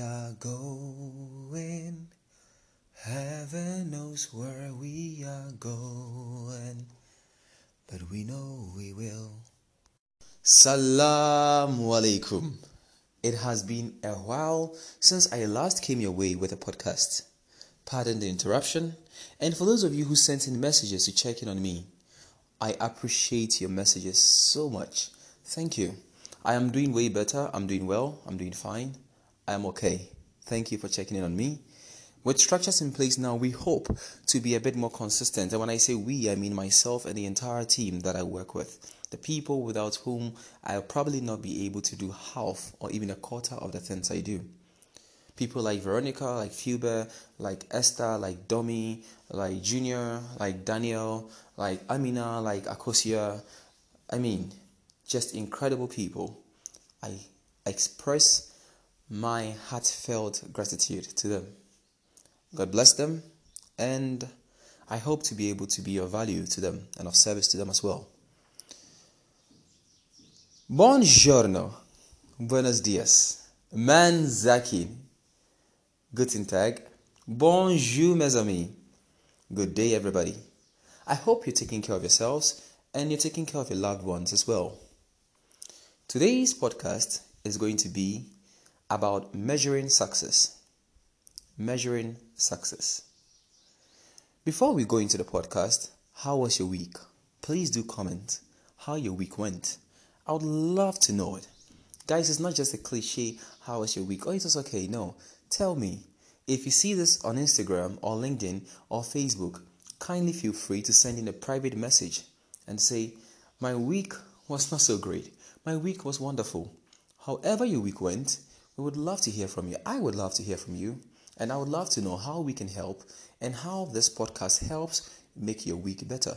are going. Heaven knows where we are going, but we know we will. Salaam alaikum. It has been a while since I last came your way with a podcast. Pardon the interruption, and for those of you who sent in messages to check in on me, I appreciate your messages so much. Thank you. I am doing way better. I'm doing well. I'm doing fine. I am okay. Thank you for checking in on me. With structures in place now, we hope to be a bit more consistent. And when I say we, I mean myself and the entire team that I work with. The people without whom I'll probably not be able to do half or even a quarter of the things I do. People like Veronica, like Fuber, like Esther, like Domi, like Junior, like Daniel, like Amina, like Akosia. I mean, just incredible people. I express my heartfelt gratitude to them. God bless them, and I hope to be able to be of value to them and of service to them as well. Buongiorno, buenos dias, manzaki, guten tag, bonjour mes amis, good day everybody. I hope you're taking care of yourselves and you're taking care of your loved ones as well. Today's podcast is going to be about measuring success measuring success. Before we go into the podcast, how was your week? Please do comment how your week went. I would love to know it. Guys, it's not just a cliche, how was your week? Oh, it was okay. No, tell me. If you see this on Instagram or LinkedIn or Facebook, kindly feel free to send in a private message and say, My week was not so great. My week was wonderful. However, your week went, we would love to hear from you. I would love to hear from you. And I would love to know how we can help and how this podcast helps make your week better.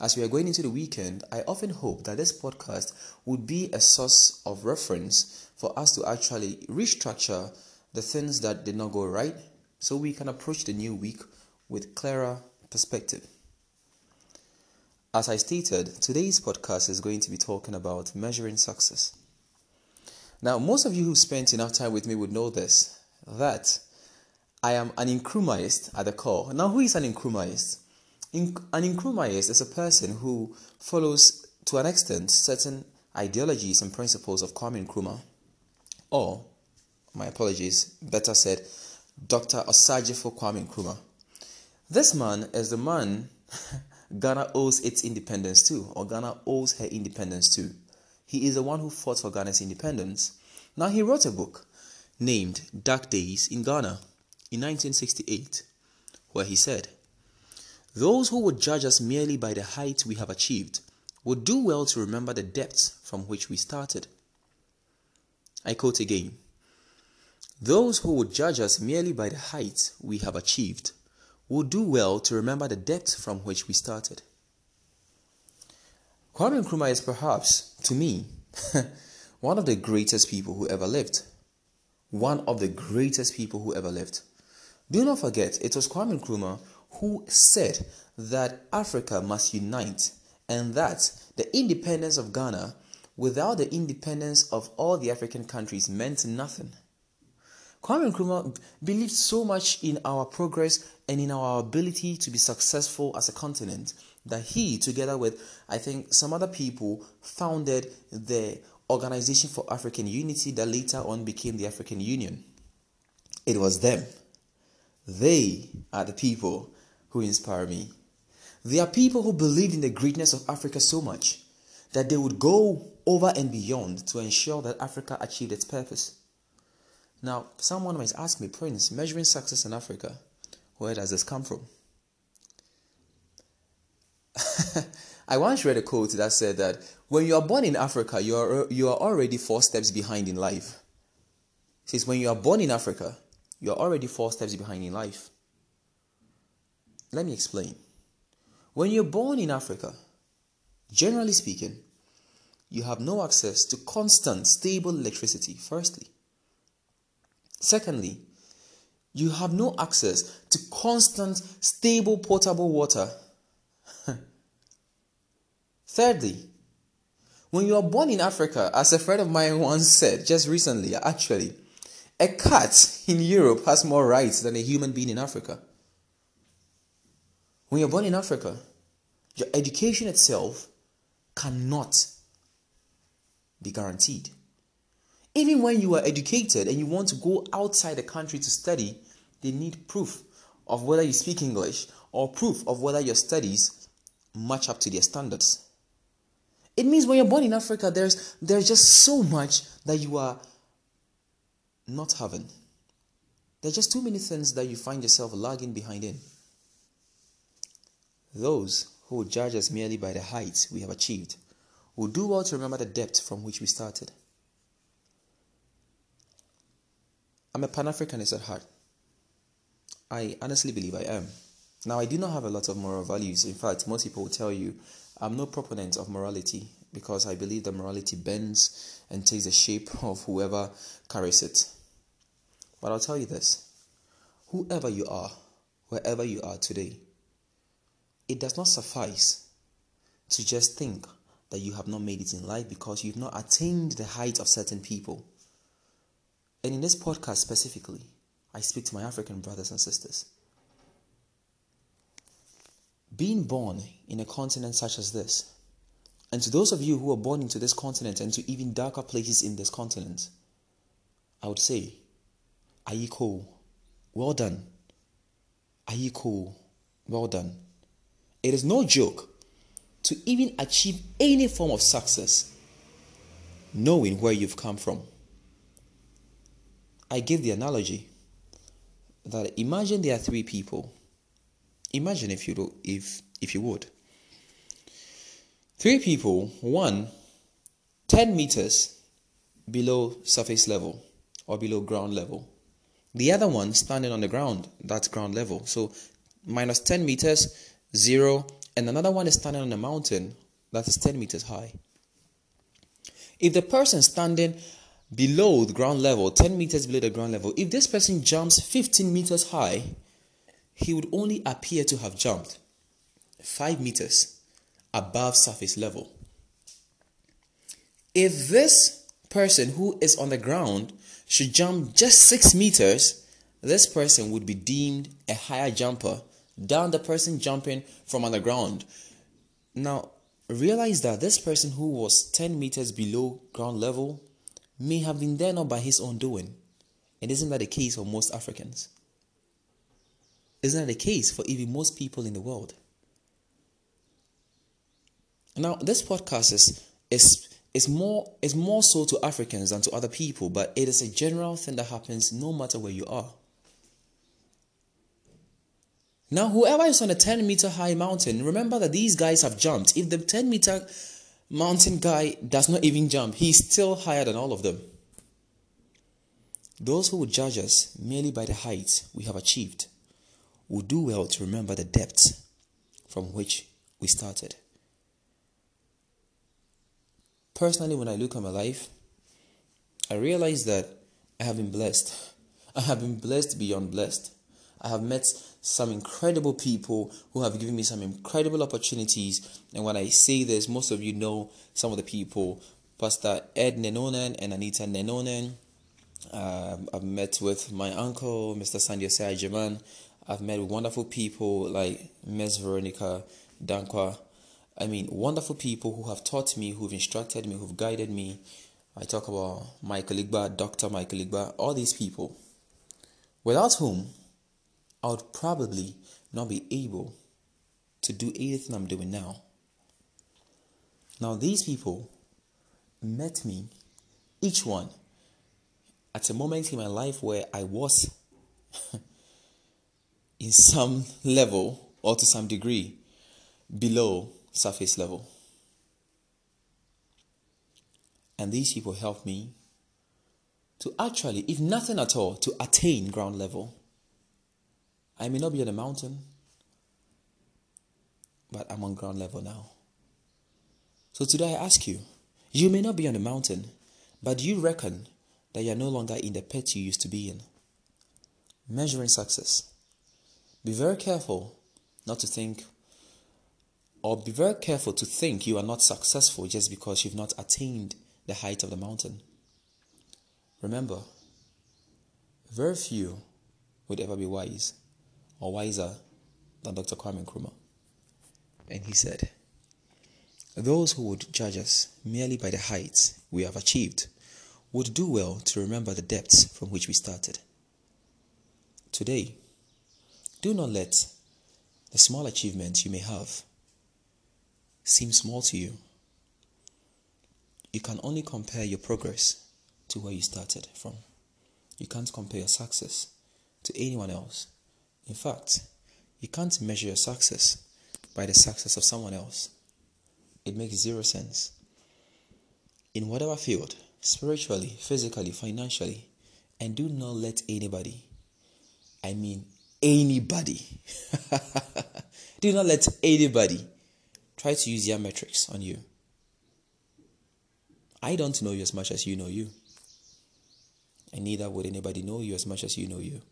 As we are going into the weekend, I often hope that this podcast would be a source of reference for us to actually restructure the things that did not go right so we can approach the new week with clearer perspective. As I stated, today's podcast is going to be talking about measuring success. Now, most of you who've spent enough time with me would know this that I am an Nkrumahist at the core. Now, who is an Nkrumahist? In, an Nkrumahist is a person who follows, to an extent, certain ideologies and principles of Kwame Nkrumah, or, my apologies, better said, Dr. Osagyefo Kwame Nkrumah. This man is the man Ghana owes its independence to, or Ghana owes her independence to. He is the one who fought for Ghana's independence. Now, he wrote a book named Dark Days in Ghana in 1968, where he said, Those who would judge us merely by the height we have achieved would do well to remember the depths from which we started. I quote again Those who would judge us merely by the height we have achieved would do well to remember the depths from which we started. Kwame Nkrumah is perhaps, to me, one of the greatest people who ever lived. One of the greatest people who ever lived. Do not forget, it was Kwame Nkrumah who said that Africa must unite and that the independence of Ghana without the independence of all the African countries meant nothing. Kwame Nkrumah believed so much in our progress and in our ability to be successful as a continent that he, together with I think some other people, founded the Organization for African Unity that later on became the African Union. It was them they are the people who inspire me. They are people who believed in the greatness of Africa so much that they would go over and beyond to ensure that Africa achieved its purpose. Now, someone might ask me, Prince, measuring success in Africa, where does this come from? I once read a quote that said that when you are born in Africa, you are, you are already four steps behind in life. It says, when you are born in Africa, you're already four steps behind in life. Let me explain. When you're born in Africa, generally speaking, you have no access to constant, stable electricity, firstly. Secondly, you have no access to constant, stable, potable water. Thirdly, when you are born in Africa, as a friend of mine once said just recently, actually, A cat in Europe has more rights than a human being in Africa. When you're born in Africa, your education itself cannot be guaranteed. Even when you are educated and you want to go outside the country to study, they need proof of whether you speak English or proof of whether your studies match up to their standards. It means when you're born in Africa, there's there's just so much that you are not having. There's just too many things that you find yourself lagging behind in. Those who judge us merely by the heights we have achieved will do well to remember the depth from which we started. I'm a Pan Africanist at heart. I honestly believe I am. Now, I do not have a lot of moral values. In fact, most people will tell you I'm no proponent of morality because I believe that morality bends and takes the shape of whoever carries it. But I'll tell you this whoever you are, wherever you are today, it does not suffice to just think that you have not made it in life because you've not attained the height of certain people. And in this podcast specifically, I speak to my African brothers and sisters. Being born in a continent such as this, and to those of you who are born into this continent and to even darker places in this continent, I would say, cool? Well done. Cool? Well done. It is no joke to even achieve any form of success knowing where you've come from. I give the analogy that imagine there are three people. Imagine if you do, if if you would. Three people, one 10 meters below surface level or below ground level. The other one standing on the ground, that's ground level. So minus 10 meters, zero, and another one is standing on a mountain that is 10 meters high. If the person standing below the ground level, 10 meters below the ground level, if this person jumps 15 meters high, he would only appear to have jumped 5 meters above surface level. If this person who is on the ground should jump just 6 meters, this person would be deemed a higher jumper than the person jumping from on the ground. Now, realize that this person who was 10 meters below ground level may have been there not by his own doing. And isn't that the case for most Africans? Isn't that the case for even most people in the world? Now, this podcast is, is, is, more, is more so to Africans than to other people, but it is a general thing that happens no matter where you are. Now, whoever is on a 10 meter high mountain, remember that these guys have jumped. If the 10 meter mountain guy does not even jump, he's still higher than all of them. Those who would judge us merely by the height we have achieved will do well to remember the depths from which we started. Personally, when I look at my life, I realize that I have been blessed. I have been blessed beyond blessed. I have met some incredible people who have given me some incredible opportunities. And when I say this, most of you know some of the people Pastor Ed Nenonen and Anita Nenonen. Um, I've met with my uncle, Mr. Sandy Jaman. I've met with wonderful people like Ms. Veronica Dankwa. I mean, wonderful people who have taught me, who've instructed me, who've guided me. I talk about Michael Igba, Dr. Michael Igba, all these people, without whom I would probably not be able to do anything I'm doing now. Now, these people met me, each one, at a moment in my life where I was in some level or to some degree below surface level. And these people helped me to actually, if nothing at all, to attain ground level. I may not be on a mountain, but I'm on ground level now. So today I ask you, you may not be on a mountain, but you reckon that you're no longer in the pit you used to be in? Measuring success. Be very careful not to think, or be very careful to think you are not successful just because you've not attained the height of the mountain. Remember, very few would ever be wise or wiser than Dr. Kwame Nkrumah. And he said, Those who would judge us merely by the heights we have achieved would do well to remember the depths from which we started. Today, do not let the small achievements you may have seem small to you. You can only compare your progress to where you started from. You can't compare your success to anyone else. In fact, you can't measure your success by the success of someone else. It makes zero sense. In whatever field, spiritually, physically, financially, and do not let anybody, I mean anybody, do not let anybody try to use their metrics on you. I don't know you as much as you know you. And neither would anybody know you as much as you know you.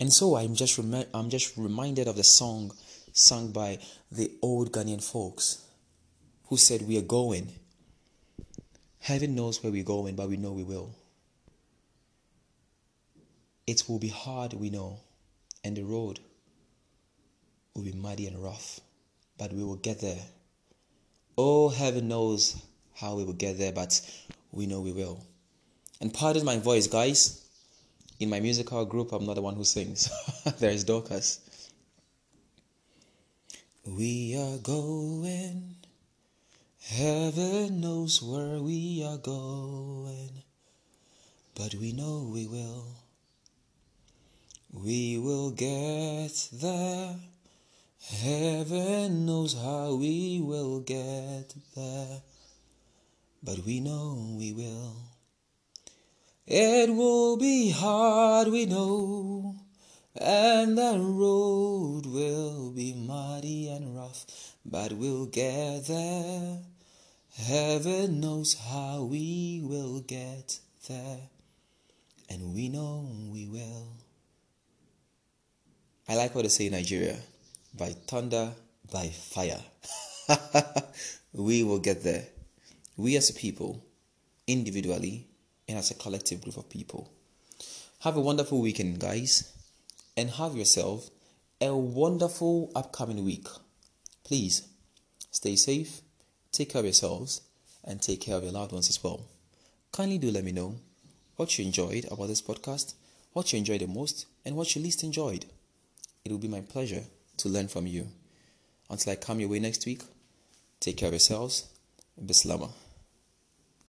And so I'm just rem- I'm just reminded of the song sung by the old Ghanaian folks who said we are going. Heaven knows where we're going, but we know we will. It will be hard, we know, and the road will be muddy and rough, but we will get there. Oh, heaven knows how we will get there, but we know we will. And pardon my voice, guys in my musical group, I'm not the one who sings. there is Dorcas. We are going, heaven knows where we are going, but we know we will. We will get there. Heaven knows how we will get there, but we know we will. It will be hard, we know, and the road will be muddy and rough, but we'll get there. Heaven knows how we will get there, and we know we will. I like what they say in Nigeria by thunder, by fire. we will get there. We as a people, individually, and as a collective group of people. Have a wonderful weekend, guys, and have yourself a wonderful upcoming week. Please stay safe, take care of yourselves, and take care of your loved ones as well. Kindly do let me know what you enjoyed about this podcast, what you enjoyed the most, and what you least enjoyed. It will be my pleasure to learn from you. Until I come your way next week, take care of yourselves. Bislama.